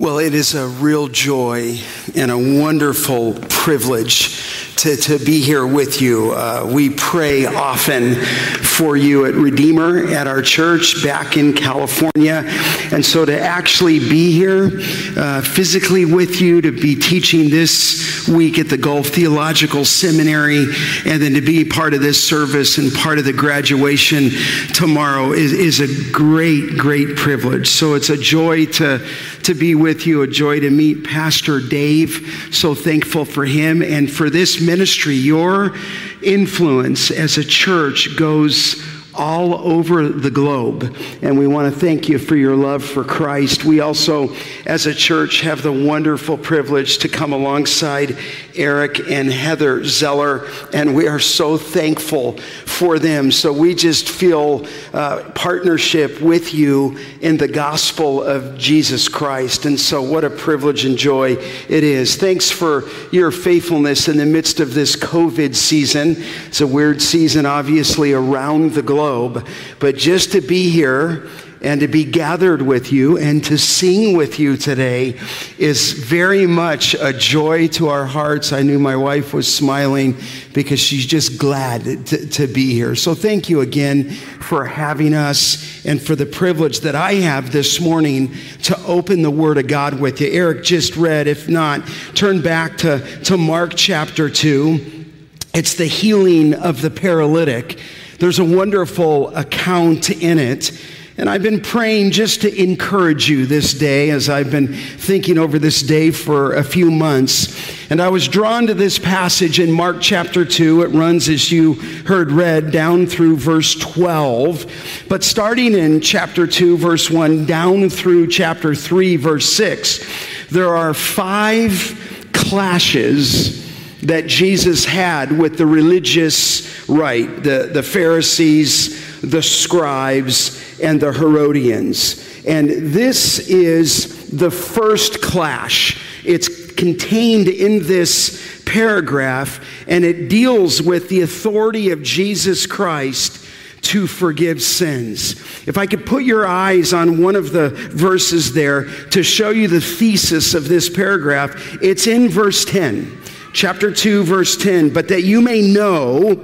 Well, it is a real joy and a wonderful privilege to, to be here with you. Uh, we pray often for you at Redeemer at our church back in California. And so to actually be here uh, physically with you, to be teaching this week at the Gulf Theological Seminary, and then to be part of this service and part of the graduation tomorrow is, is a great, great privilege. So it's a joy to, to be with you, a joy to meet Pastor Dave. So thankful for him and for this ministry. Your influence as a church goes all over the globe. And we want to thank you for your love for Christ. We also, as a church, have the wonderful privilege to come alongside Eric and Heather Zeller, and we are so thankful for them. So we just feel uh, partnership with you in the gospel of Jesus Christ. And so, what a privilege and joy it is. Thanks for your faithfulness in the midst of this COVID season. It's a weird season, obviously, around the globe, but just to be here and to be gathered with you and to sing with you today is very much a joy to our hearts. I knew my wife was smiling because she's just glad to, to, be here. So thank you again for having us and for the privilege that I have this morning to open the Word of God with you. Eric just read, if not, turn back to, to Mark chapter 2. It's the healing of the paralytic. There's a wonderful account in it and I've been praying just to encourage you this day as I've been thinking over this day for a few months. And I was drawn to this passage in Mark chapter 2. It runs, as you heard read, down through verse 12. But starting in chapter 2, verse 1, down through chapter 3, verse 6, there are five clashes that Jesus had with the religious right, the, the Pharisees, the scribes, and the Herodians. And this is the first clash. It's contained in this paragraph, and it deals with the authority of Jesus Christ to forgive sins. If I could put your eyes on one of the verses there to show you the thesis of this paragraph, it's in verse 10, chapter 2, verse 10. But that you may know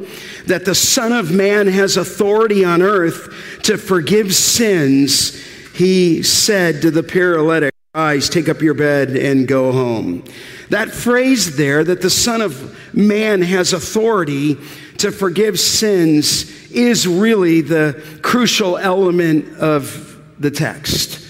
that the Son of Man has authority on earth to forgive sins, he said to the paralytic, Rise, take up your bed and go home. That phrase there, that the Son of Man has authority to forgive sins, is really the crucial element of the text.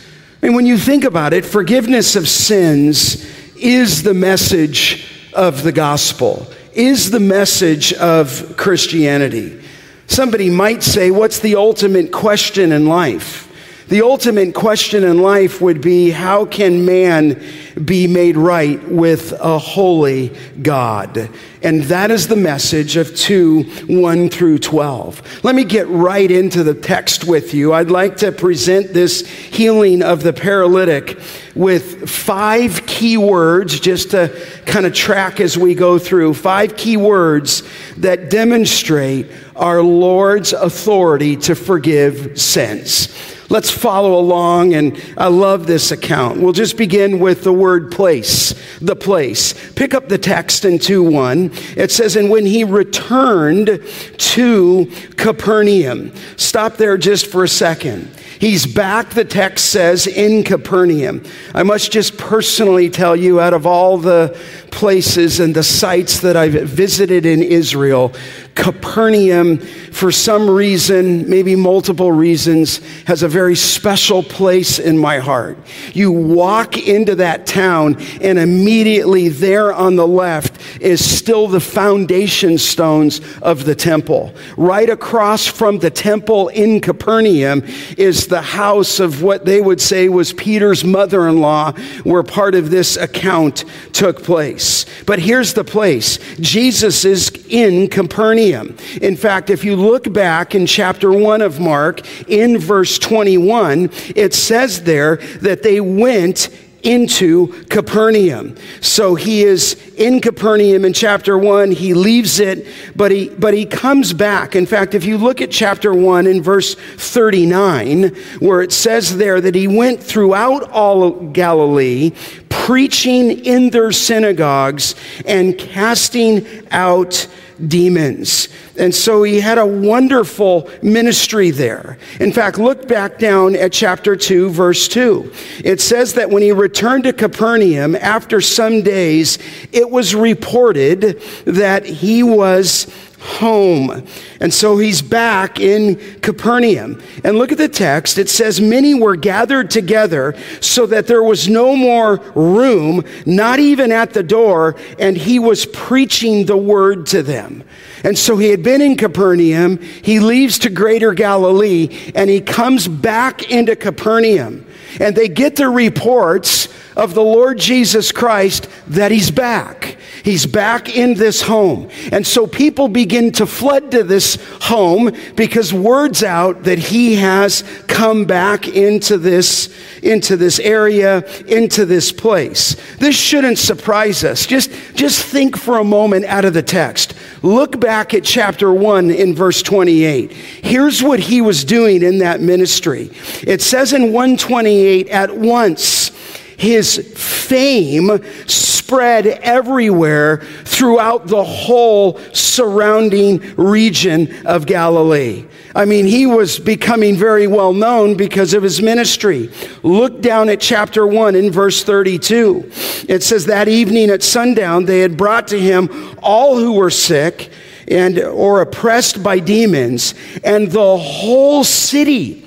Mean, when you think about it, forgiveness of sins is the message of the gospel is the message of Christianity. Somebody might say, What's the ultimate question in life? The ultimate question in life would be how can man be made right with a holy God? And that is the message of 2 1 through 12. Let me get right into the text with you. I'd like to present this healing of the paralytic with five key words, just to kind of track as we go through. Five key words that demonstrate our Lord's authority to forgive sins. Let's follow along, and I love this account. We'll just begin with the word place, the place. Pick up the text in 2 1. It says, And when he returned to Capernaum, stop there just for a second. He's back, the text says, in Capernaum. I must just personally tell you, out of all the places and the sites that I've visited in Israel, Capernaum, for some reason, maybe multiple reasons, has a very special place in my heart. You walk into that town, and immediately there on the left is still the foundation stones of the temple. Right across from the temple in Capernaum is the house of what they would say was Peter's mother in law, where part of this account took place. But here's the place Jesus is in Capernaum. In fact, if you look back in chapter 1 of Mark, in verse 21, it says there that they went into Capernaum. So he is in Capernaum in chapter 1. He leaves it, but he but he comes back. In fact, if you look at chapter 1 in verse 39, where it says there that he went throughout all Galilee, preaching in their synagogues and casting out demons. And so he had a wonderful ministry there. In fact, look back down at chapter 2, verse 2. It says that when he returned to Capernaum after some days, it was reported that he was home. And so he's back in Capernaum. And look at the text. It says, Many were gathered together so that there was no more room, not even at the door, and he was preaching the word to them. And so he had been in Capernaum. He leaves to greater Galilee and he comes back into Capernaum. And they get the reports of the Lord Jesus Christ that he's back. He's back in this home. And so people begin to flood to this home because word's out that he has come back into this, into this area, into this place. This shouldn't surprise us. Just, just think for a moment out of the text. Look back at chapter 1 in verse 28. Here's what he was doing in that ministry. It says in 128, at once, his fame spread everywhere throughout the whole surrounding region of Galilee. I mean, he was becoming very well known because of his ministry. Look down at chapter 1 in verse 32. It says, That evening at sundown, they had brought to him all who were sick and or oppressed by demons, and the whole city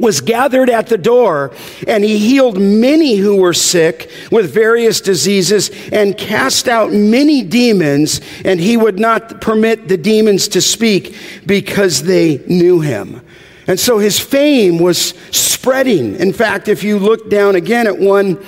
was gathered at the door, and he healed many who were sick with various diseases and cast out many demons, and he would not permit the demons to speak because they knew him. And so his fame was spreading. In fact, if you look down again at one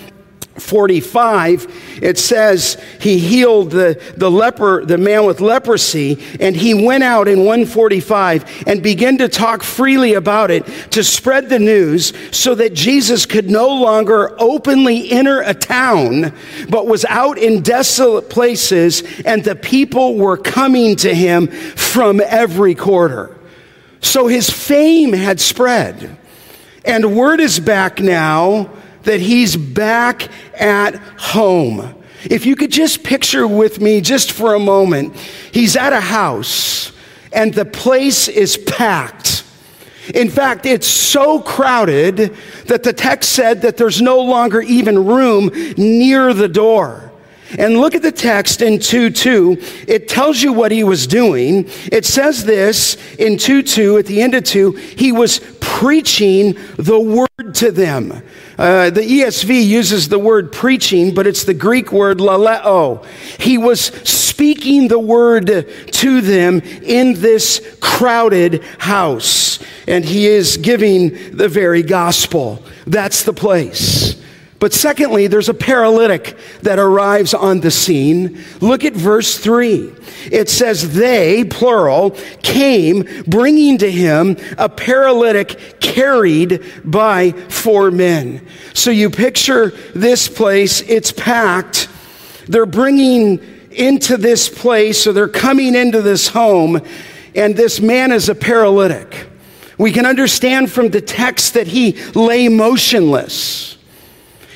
45, it says he healed the, the leper, the man with leprosy, and he went out in 145 and began to talk freely about it to spread the news so that Jesus could no longer openly enter a town, but was out in desolate places, and the people were coming to him from every quarter. So his fame had spread. And word is back now that he's back at home. If you could just picture with me just for a moment, he's at a house and the place is packed. In fact, it's so crowded that the text said that there's no longer even room near the door. And look at the text in 2 2. It tells you what he was doing. It says this in 2 2, at the end of 2, he was preaching the word to them. Uh, the ESV uses the word preaching, but it's the Greek word laleo. He was speaking the word to them in this crowded house, and he is giving the very gospel. That's the place. But secondly, there's a paralytic that arrives on the scene. Look at verse 3. It says, They, plural, came bringing to him a paralytic carried by four men. So you picture this place, it's packed. They're bringing into this place, so they're coming into this home, and this man is a paralytic. We can understand from the text that he lay motionless.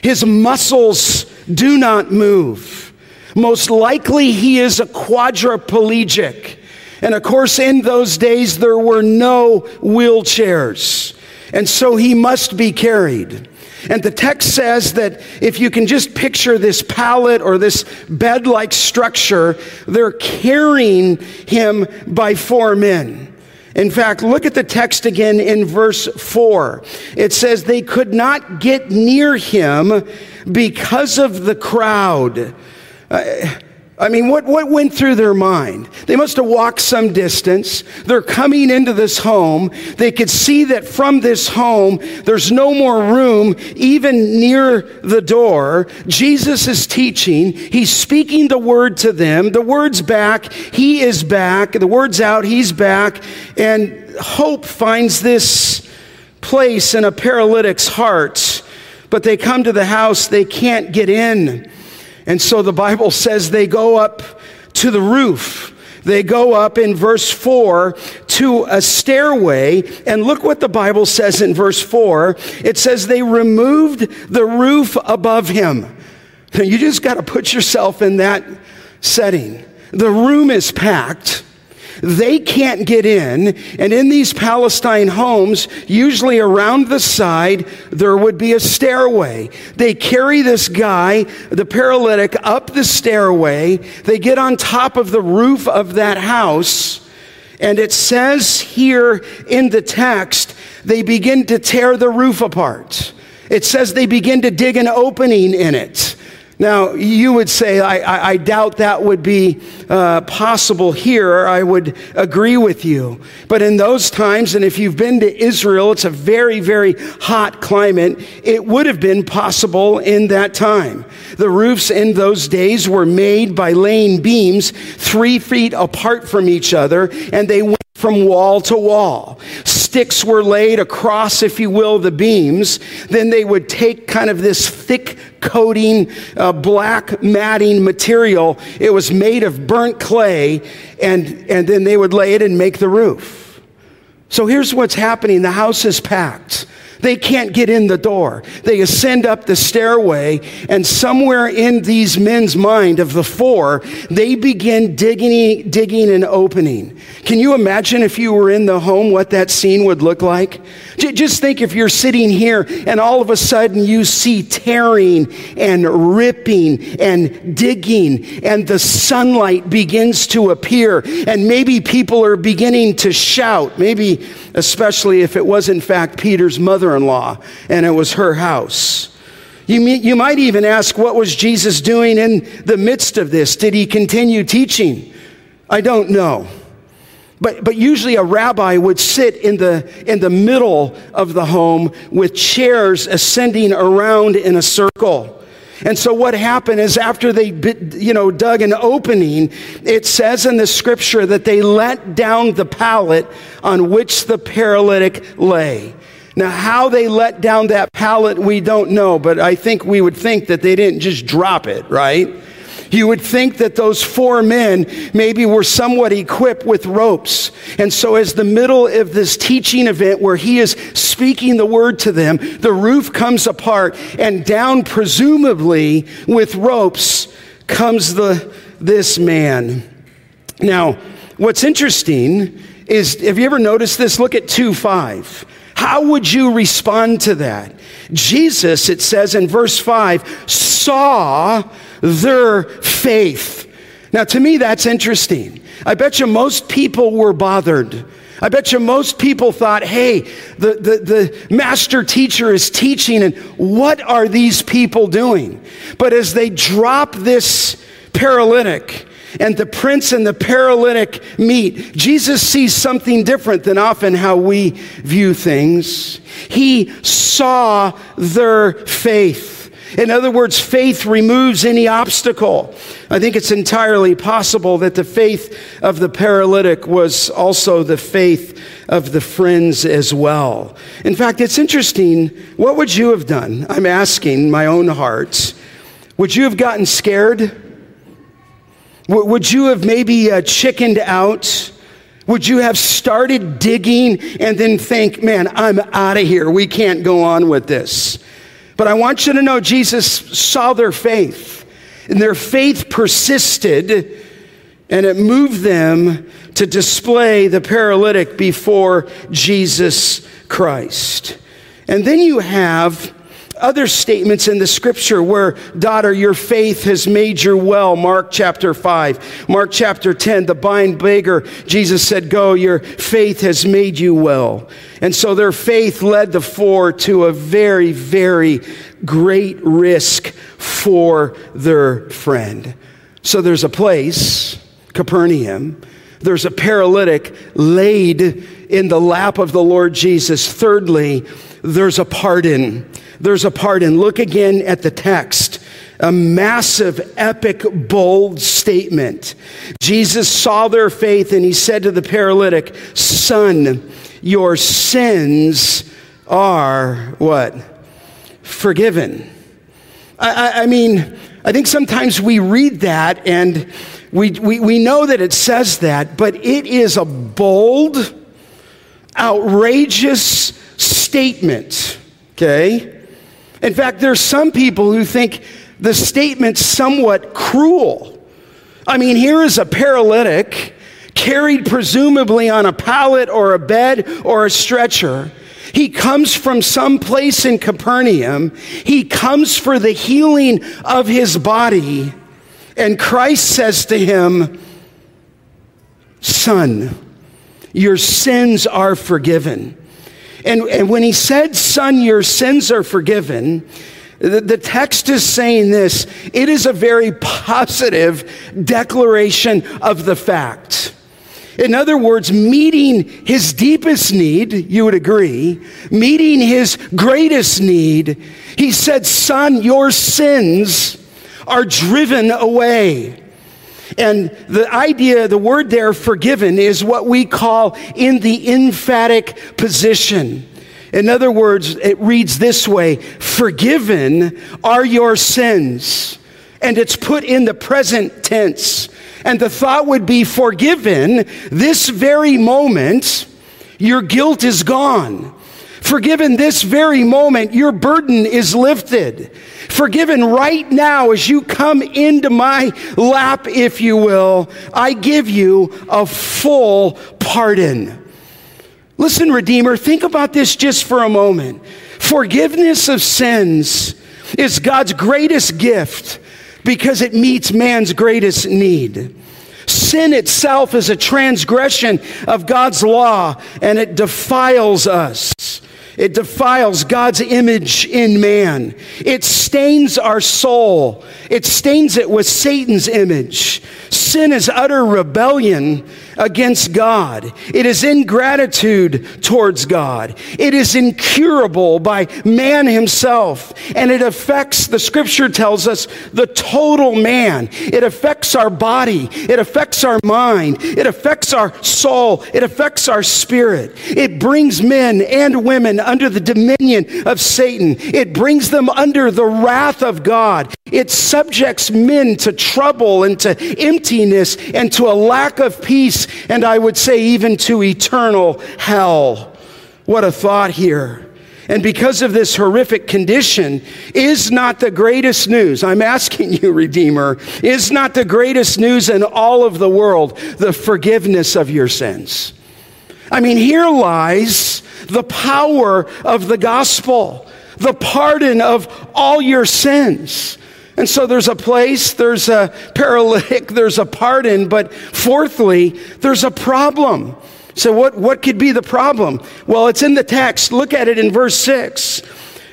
His muscles do not move. Most likely, he is a quadriplegic. And of course, in those days, there were no wheelchairs. And so he must be carried. And the text says that if you can just picture this pallet or this bed like structure, they're carrying him by four men. In fact, look at the text again in verse 4. It says, They could not get near him because of the crowd. Uh, I mean, what, what went through their mind? They must have walked some distance. They're coming into this home. They could see that from this home, there's no more room, even near the door. Jesus is teaching. He's speaking the word to them. The word's back. He is back. The word's out. He's back. And hope finds this place in a paralytic's heart but they come to the house, they can't get in. And so the Bible says they go up to the roof. They go up in verse 4 to a stairway. And look what the Bible says in verse 4. It says they removed the roof above him. Now you just got to put yourself in that setting. The room is packed. They can't get in. And in these Palestine homes, usually around the side, there would be a stairway. They carry this guy, the paralytic, up the stairway. They get on top of the roof of that house. And it says here in the text, they begin to tear the roof apart. It says they begin to dig an opening in it. Now, you would say, I, I, I doubt that would be uh, possible here. I would agree with you. But in those times, and if you've been to Israel, it's a very, very hot climate. It would have been possible in that time. The roofs in those days were made by laying beams three feet apart from each other, and they went from wall to wall. Sticks were laid across, if you will, the beams. Then they would take kind of this thick coating, uh, black matting material. It was made of burnt clay, and, and then they would lay it and make the roof. So here's what's happening the house is packed. They can't get in the door. They ascend up the stairway, and somewhere in these men's mind of the four, they begin digging, digging an opening. Can you imagine if you were in the home what that scene would look like? Just think if you're sitting here and all of a sudden you see tearing and ripping and digging, and the sunlight begins to appear, and maybe people are beginning to shout, maybe especially if it was in fact Peter's mother in law and it was her house. You, you might even ask, what was Jesus doing in the midst of this? Did he continue teaching? I don't know. But, but usually a rabbi would sit in the, in the middle of the home with chairs ascending around in a circle. And so what happened is after they, you know, dug an opening, it says in the scripture that they let down the pallet on which the paralytic lay. Now, how they let down that pallet, we don't know, but I think we would think that they didn't just drop it, right? You would think that those four men maybe were somewhat equipped with ropes. And so, as the middle of this teaching event where he is speaking the word to them, the roof comes apart, and down, presumably with ropes, comes the, this man. Now, what's interesting is have you ever noticed this? Look at 2 5. How would you respond to that? Jesus, it says in verse 5, saw their faith. Now, to me, that's interesting. I bet you most people were bothered. I bet you most people thought, hey, the, the, the master teacher is teaching, and what are these people doing? But as they drop this paralytic, and the prince and the paralytic meet, Jesus sees something different than often how we view things. He saw their faith. In other words, faith removes any obstacle. I think it's entirely possible that the faith of the paralytic was also the faith of the friends as well. In fact, it's interesting. What would you have done? I'm asking my own heart. Would you have gotten scared? Would you have maybe uh, chickened out? Would you have started digging and then think, man, I'm out of here. We can't go on with this? But I want you to know Jesus saw their faith, and their faith persisted, and it moved them to display the paralytic before Jesus Christ. And then you have other statements in the scripture where, daughter, your faith has made you well. Mark chapter 5. Mark chapter 10, the blind beggar, Jesus said, Go, your faith has made you well. And so their faith led the four to a very, very great risk for their friend. So there's a place, Capernaum. There's a paralytic laid in the lap of the Lord Jesus. Thirdly, there's a pardon. There's a pardon. Look again at the text. A massive, epic, bold statement. Jesus saw their faith and he said to the paralytic, Son, your sins are what? forgiven. I, I, mean, I think sometimes we read that and we, we, we know that it says that, but it is a bold, outrageous statement, okay? In fact, there's some people who think the statement's somewhat cruel. I mean, here is a paralytic carried presumably on a pallet or a bed or a stretcher. He comes from some place in Capernaum. He comes for the healing of his body. And Christ says to him, Son, your sins are forgiven. And, and when he said, Son, your sins are forgiven, the, the text is saying this it is a very positive declaration of the fact. In other words, meeting his deepest need, you would agree, meeting his greatest need, he said, Son, your sins are driven away. And the idea, the word there, forgiven, is what we call in the emphatic position. In other words, it reads this way Forgiven are your sins. And it's put in the present tense. And the thought would be forgiven this very moment, your guilt is gone. Forgiven this very moment, your burden is lifted. Forgiven right now as you come into my lap, if you will, I give you a full pardon. Listen, Redeemer, think about this just for a moment. Forgiveness of sins is God's greatest gift because it meets man's greatest need. Sin itself is a transgression of God's law and it defiles us. It defiles God's image in man. It stains our soul. It stains it with Satan's image. Sin is utter rebellion against God. It is ingratitude towards God. It is incurable by man himself. And it affects, the scripture tells us, the total man. It affects our body. It affects our mind. It affects our soul. It affects our spirit. It brings men and women under the dominion of Satan. It brings them under the wrath of God. It subjects men to trouble and to emptiness and to a lack of peace, and I would say even to eternal hell. What a thought here. And because of this horrific condition, is not the greatest news, I'm asking you, Redeemer, is not the greatest news in all of the world the forgiveness of your sins? I mean, here lies the power of the gospel, the pardon of all your sins. And so there's a place, there's a paralytic, there's a pardon, but fourthly, there's a problem. So, what, what could be the problem? Well, it's in the text. Look at it in verse 6.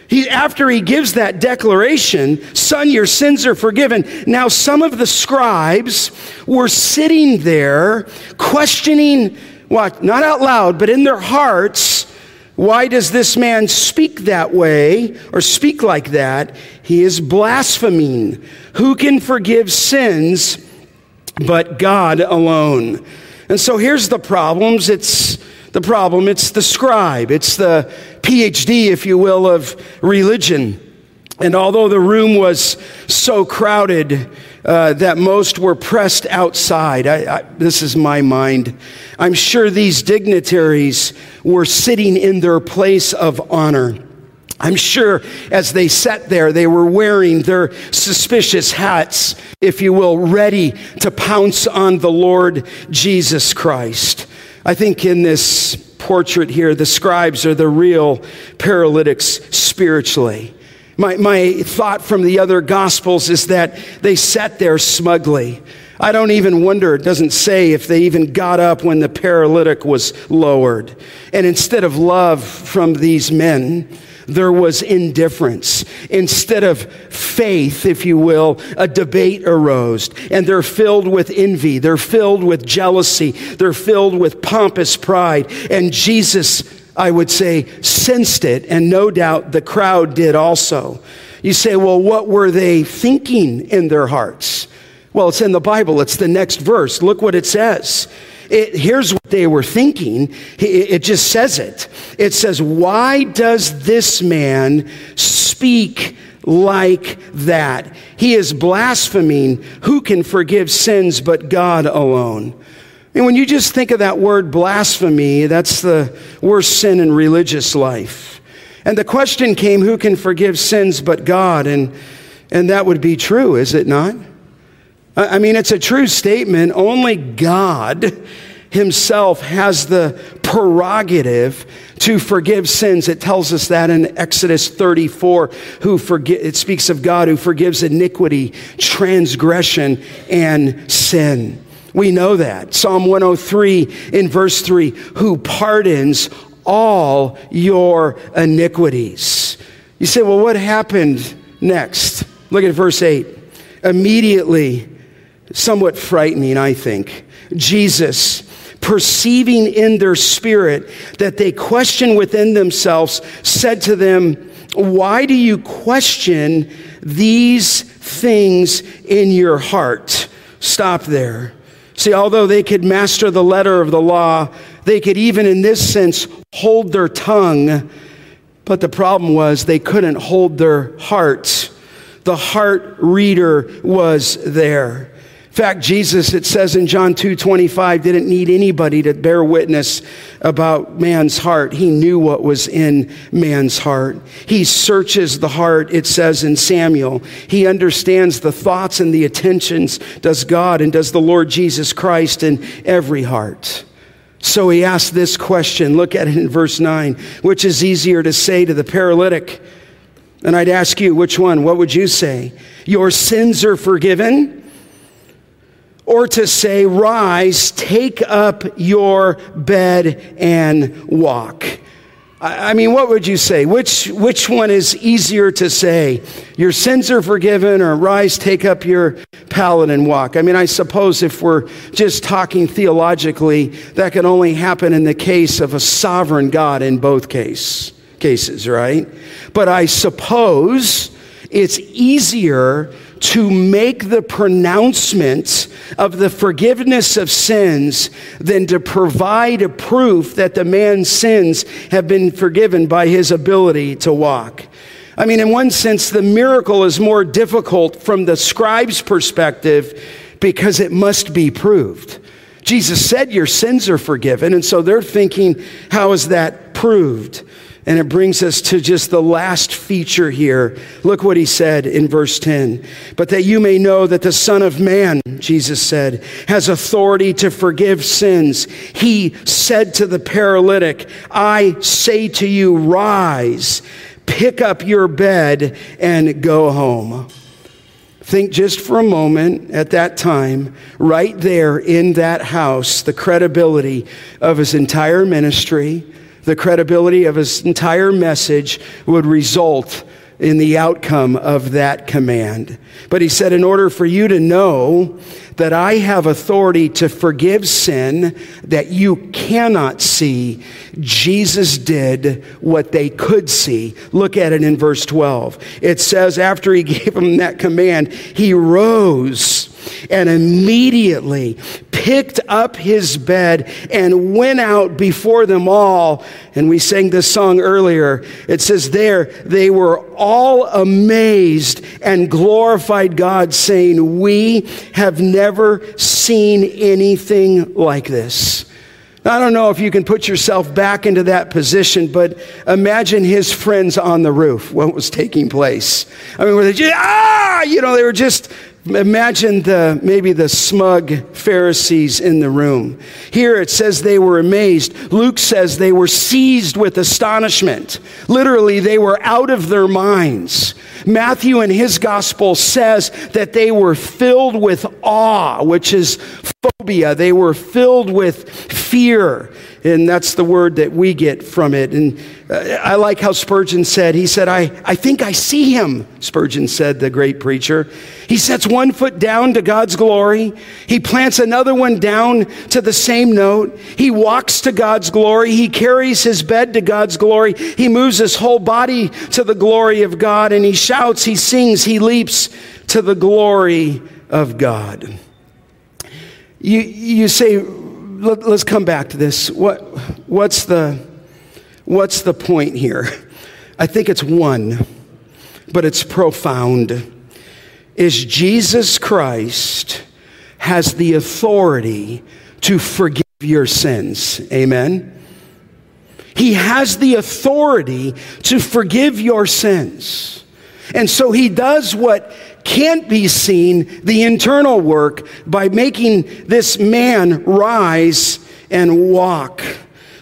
He, after he gives that declaration, son, your sins are forgiven. Now, some of the scribes were sitting there questioning what? Not out loud, but in their hearts why does this man speak that way or speak like that? He is blaspheming. Who can forgive sins but God alone? And so here's the problems. It's the problem. It's the scribe. It's the PhD, if you will, of religion. And although the room was so crowded, uh, that most were pressed outside. I, I, this is my mind. I'm sure these dignitaries were sitting in their place of honor. I'm sure as they sat there, they were wearing their suspicious hats, if you will, ready to pounce on the Lord Jesus Christ. I think in this portrait here, the scribes are the real paralytics spiritually. My, my thought from the other gospels is that they sat there smugly. I don't even wonder, it doesn't say if they even got up when the paralytic was lowered. And instead of love from these men, there was indifference. Instead of faith, if you will, a debate arose. And they're filled with envy. They're filled with jealousy. They're filled with pompous pride. And Jesus I would say, sensed it, and no doubt the crowd did also. You say, well, what were they thinking in their hearts? Well, it's in the Bible. It's the next verse. Look what it says. It, here's what they were thinking. It, it just says it. It says, Why does this man speak like that? He is blaspheming. Who can forgive sins but God alone? And when you just think of that word blasphemy, that's the worst sin in religious life. And the question came, who can forgive sins but God? And, and that would be true, is it not? I mean, it's a true statement. Only God himself has the prerogative to forgive sins. It tells us that in Exodus 34, who forgi- it speaks of God who forgives iniquity, transgression, and sin. We know that. Psalm 103 in verse 3 who pardons all your iniquities. You say, well, what happened next? Look at verse 8. Immediately, somewhat frightening, I think, Jesus, perceiving in their spirit that they question within themselves, said to them, Why do you question these things in your heart? Stop there. See, although they could master the letter of the law, they could even in this sense hold their tongue, but the problem was they couldn't hold their hearts. The heart reader was there. Fact, Jesus, it says in John 2 25, didn't need anybody to bear witness about man's heart. He knew what was in man's heart. He searches the heart, it says in Samuel. He understands the thoughts and the attentions, does God and does the Lord Jesus Christ in every heart. So he asked this question. Look at it in verse 9. Which is easier to say to the paralytic? And I'd ask you, which one? What would you say? Your sins are forgiven? Or to say, Rise, take up your bed and walk. I mean, what would you say? Which, which one is easier to say? Your sins are forgiven, or rise, take up your pallet and walk? I mean, I suppose if we're just talking theologically, that can only happen in the case of a sovereign God in both case, cases, right? But I suppose it's easier to make the pronouncement of the forgiveness of sins than to provide a proof that the man's sins have been forgiven by his ability to walk. I mean, in one sense, the miracle is more difficult from the scribe's perspective because it must be proved. Jesus said, Your sins are forgiven. And so they're thinking, How is that proved? And it brings us to just the last feature here. Look what he said in verse 10. But that you may know that the Son of Man, Jesus said, has authority to forgive sins. He said to the paralytic, I say to you, rise, pick up your bed, and go home. Think just for a moment at that time, right there in that house, the credibility of his entire ministry the credibility of his entire message would result in the outcome of that command. But he said, in order for you to know that I have authority to forgive sin that you cannot see, Jesus did what they could see. Look at it in verse 12. It says, after he gave them that command, he rose and immediately picked up his bed and went out before them all. And we sang this song earlier. It says, There they were all amazed and glorified God, saying, We have never seen anything like this. I don't know if you can put yourself back into that position, but imagine his friends on the roof, what was taking place. I mean, were they just, ah, you know, they were just Imagine the, maybe the smug Pharisees in the room. Here it says they were amazed. Luke says they were seized with astonishment. Literally, they were out of their minds. Matthew in his gospel says that they were filled with awe, which is phobia. They were filled with fear. And that's the word that we get from it. And uh, I like how Spurgeon said, he said, I, I think I see him, Spurgeon said, the great preacher. He sets one foot down to God's glory. He plants another one down to the same note. He walks to God's glory. He carries his bed to God's glory. He moves his whole body to the glory of God. And he shouts, he sings, he leaps to the glory of God. You, you say, let, us come back to this. What, what's, the, what's the point here? I think it's one, but it's profound. Is Jesus Christ has the authority to forgive your sins. Amen. He has the authority to forgive your sins. And so he does what can't be seen, the internal work, by making this man rise and walk.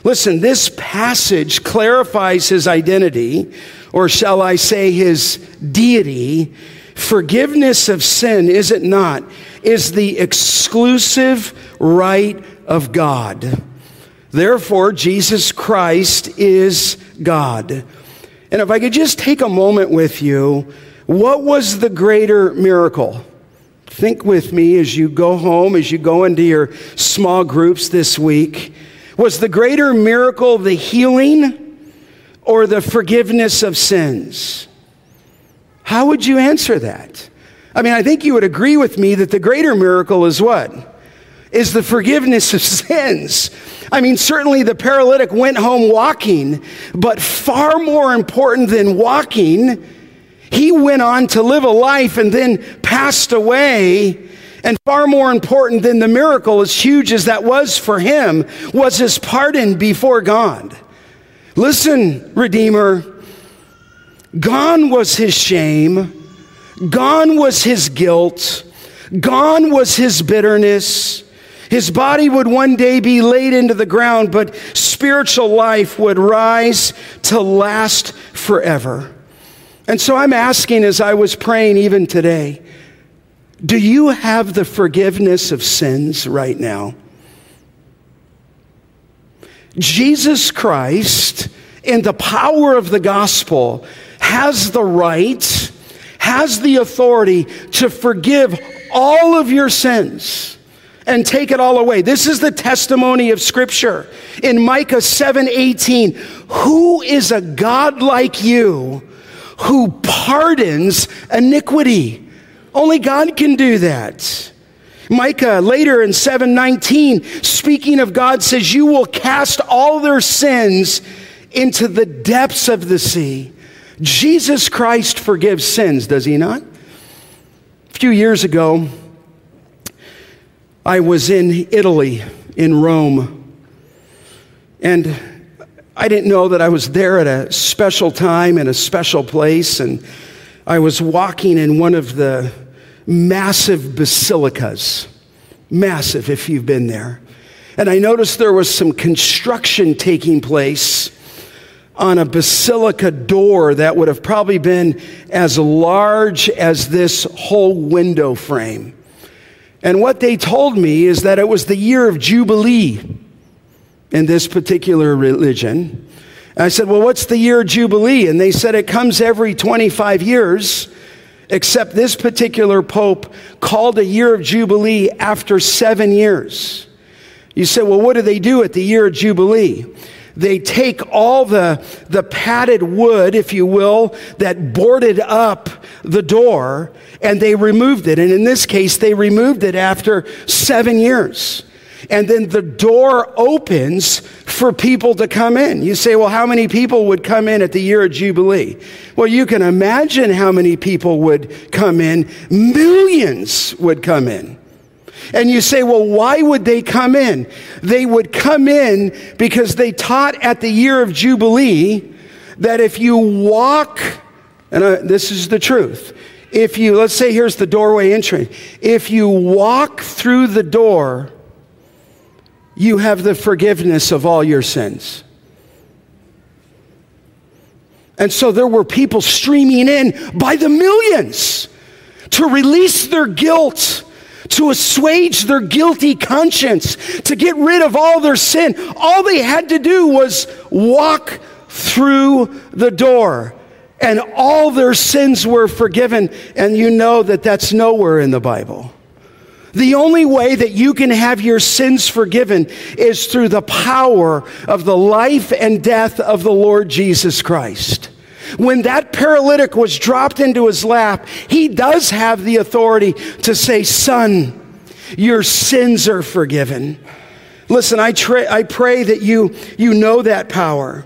Listen, this passage clarifies his identity, or shall I say his deity. Forgiveness of sin, is it not, is the exclusive right of God. Therefore, Jesus Christ is God. And if I could just take a moment with you, what was the greater miracle? Think with me as you go home, as you go into your small groups this week. Was the greater miracle the healing or the forgiveness of sins? How would you answer that? I mean, I think you would agree with me that the greater miracle is what? Is the forgiveness of sins. I mean, certainly the paralytic went home walking, but far more important than walking, he went on to live a life and then passed away. And far more important than the miracle, as huge as that was for him, was his pardon before God. Listen, Redeemer, gone was his shame, gone was his guilt, gone was his bitterness. His body would one day be laid into the ground, but spiritual life would rise to last forever. And so I'm asking as I was praying even today do you have the forgiveness of sins right now? Jesus Christ, in the power of the gospel, has the right, has the authority to forgive all of your sins and take it all away. This is the testimony of scripture in Micah 7:18. Who is a God like you who pardons iniquity? Only God can do that. Micah later in 7:19 speaking of God says you will cast all their sins into the depths of the sea. Jesus Christ forgives sins, does he not? A few years ago, I was in Italy, in Rome, and I didn't know that I was there at a special time in a special place, and I was walking in one of the massive basilicas. Massive, if you've been there. And I noticed there was some construction taking place on a basilica door that would have probably been as large as this whole window frame. And what they told me is that it was the year of Jubilee in this particular religion. And I said, Well, what's the year Jubilee? And they said it comes every 25 years, except this particular Pope called a year of Jubilee after seven years. You say, Well, what do they do at the year of Jubilee? They take all the, the padded wood, if you will, that boarded up the door, and they removed it. And in this case, they removed it after seven years. And then the door opens for people to come in. You say, well, how many people would come in at the year of Jubilee? Well, you can imagine how many people would come in. Millions would come in. And you say, well, why would they come in? They would come in because they taught at the year of Jubilee that if you walk, and uh, this is the truth, if you, let's say here's the doorway entry, if you walk through the door, you have the forgiveness of all your sins. And so there were people streaming in by the millions to release their guilt to assuage their guilty conscience, to get rid of all their sin. All they had to do was walk through the door, and all their sins were forgiven. And you know that that's nowhere in the Bible. The only way that you can have your sins forgiven is through the power of the life and death of the Lord Jesus Christ. When that paralytic was dropped into his lap, he does have the authority to say, Son, your sins are forgiven. Listen, I, tra- I pray that you, you know that power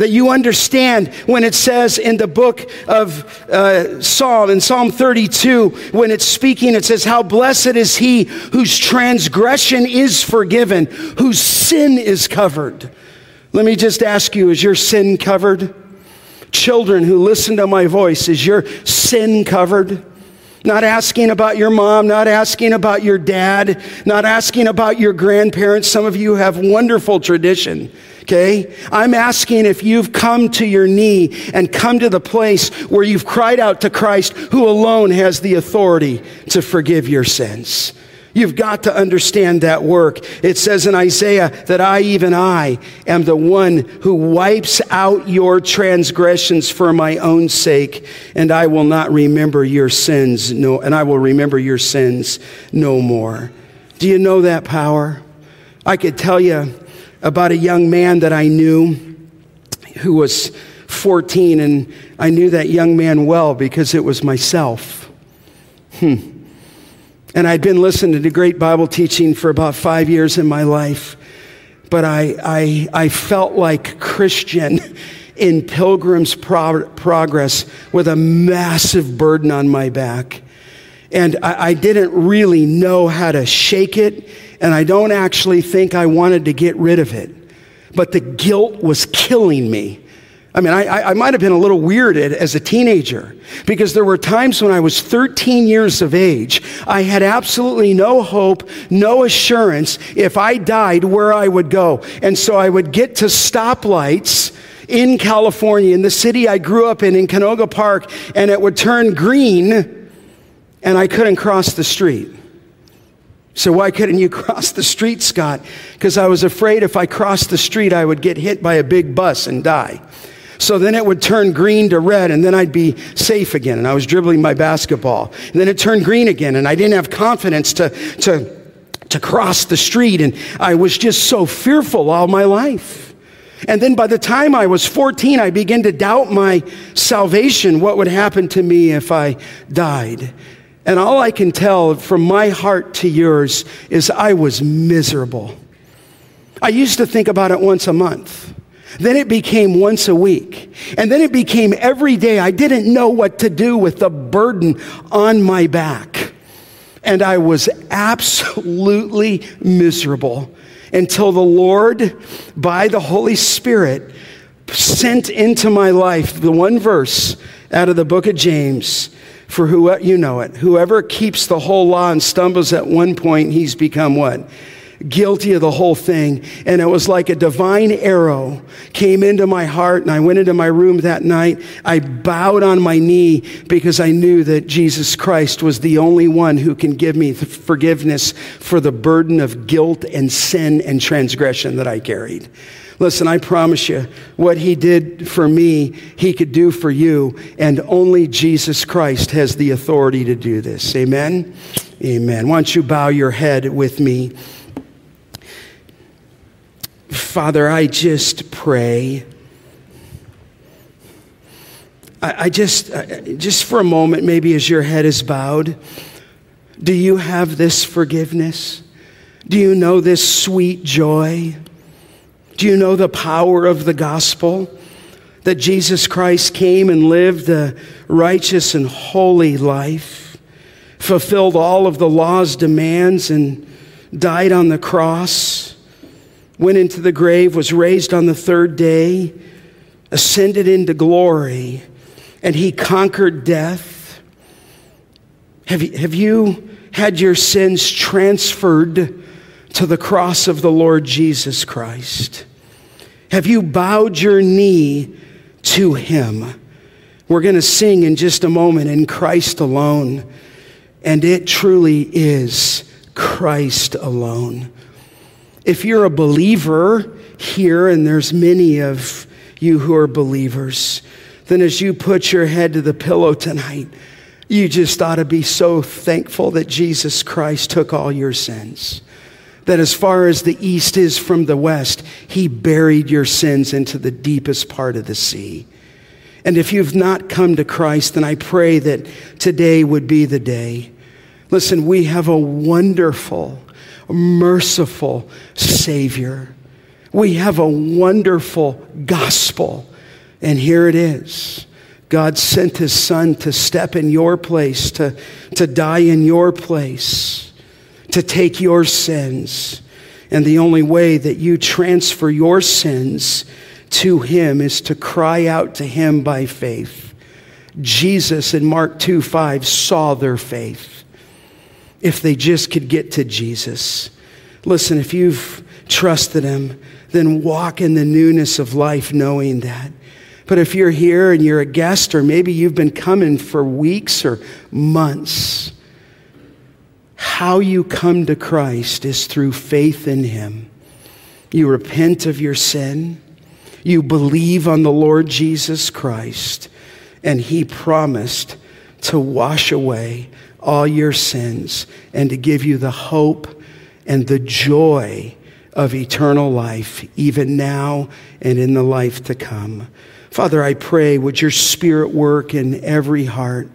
that you understand when it says in the book of uh, Psalm, in Psalm 32, when it's speaking, it says, How blessed is he whose transgression is forgiven, whose sin is covered. Let me just ask you, is your sin covered? Children who listen to my voice, is your sin covered? Not asking about your mom, not asking about your dad, not asking about your grandparents. Some of you have wonderful tradition. Okay? I'm asking if you've come to your knee and come to the place where you've cried out to Christ, who alone has the authority to forgive your sins. You've got to understand that work. It says in Isaiah that I, even I, am the one who wipes out your transgressions for my own sake, and I will not remember your sins, no, and I will remember your sins no more. Do you know that power? I could tell you about a young man that I knew who was 14, and I knew that young man well because it was myself. Hmm. And I'd been listening to great Bible teaching for about five years in my life, but I, I, I felt like Christian in Pilgrim's Pro- Progress with a massive burden on my back. And I, I didn't really know how to shake it, and I don't actually think I wanted to get rid of it. But the guilt was killing me. I mean, I, I might have been a little weirded as a teenager because there were times when I was 13 years of age. I had absolutely no hope, no assurance if I died where I would go. And so I would get to stoplights in California, in the city I grew up in, in Canoga Park, and it would turn green and I couldn't cross the street. So, why couldn't you cross the street, Scott? Because I was afraid if I crossed the street, I would get hit by a big bus and die. So then it would turn green to red, and then I'd be safe again. And I was dribbling my basketball. And then it turned green again, and I didn't have confidence to, to, to cross the street. And I was just so fearful all my life. And then by the time I was 14, I began to doubt my salvation, what would happen to me if I died. And all I can tell from my heart to yours is I was miserable. I used to think about it once a month. Then it became once a week. And then it became every day. I didn't know what to do with the burden on my back. And I was absolutely miserable until the Lord, by the Holy Spirit, sent into my life the one verse out of the book of James. For who you know it, whoever keeps the whole law and stumbles at one point, he's become what? guilty of the whole thing. And it was like a divine arrow came into my heart. And I went into my room that night. I bowed on my knee because I knew that Jesus Christ was the only one who can give me forgiveness for the burden of guilt and sin and transgression that I carried. Listen, I promise you, what he did for me, he could do for you, and only Jesus Christ has the authority to do this. Amen? Amen. Why don't you bow your head with me? Father, I just pray. I, just, just for a moment, maybe as your head is bowed, do you have this forgiveness? Do you know this sweet joy? Do you know the power of the gospel? That Jesus Christ came and lived a righteous and holy life, fulfilled all of the law's demands, and died on the cross went into the grave, was raised on the third day, ascended into glory, and he conquered death. Have you, have you had your sins transferred to the cross of the Lord Jesus Christ? Have you bowed your knee to him? We're going to sing in just a moment in Christ alone, and it truly is Christ alone. If you're a believer here, and there's many of you who are believers, then as you put your head to the pillow tonight, you just ought to be so thankful that Jesus Christ took all your sins. That as far as the east is from the west, he buried your sins into the deepest part of the sea. And if you've not come to Christ, then I pray that today would be the day. Listen, we have a wonderful, merciful Savior. We have a wonderful gospel, and here it is. God sent his son to step in your place, to, to die in your place, to take your sins. And the only way that you transfer your sins to him is to cry out to him by faith. Jesus in Mark 2 5 saw their faith. If they just could get to Jesus. Listen, if you've trusted him, then walk in the newness of life knowing that. But if you're here and you're a guest, or maybe you've been coming for weeks or months, how you come to Christ is through faith in Him. You repent of your sin, you believe on the Lord Jesus Christ, and He promised to wash away all your sins and to give you the hope and the joy of eternal life, even now and in the life to come. Father, I pray, would your spirit work in every heart?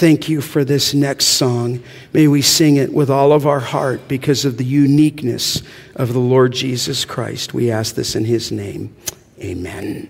Thank you for this next song. May we sing it with all of our heart because of the uniqueness of the Lord Jesus Christ. We ask this in his name. Amen.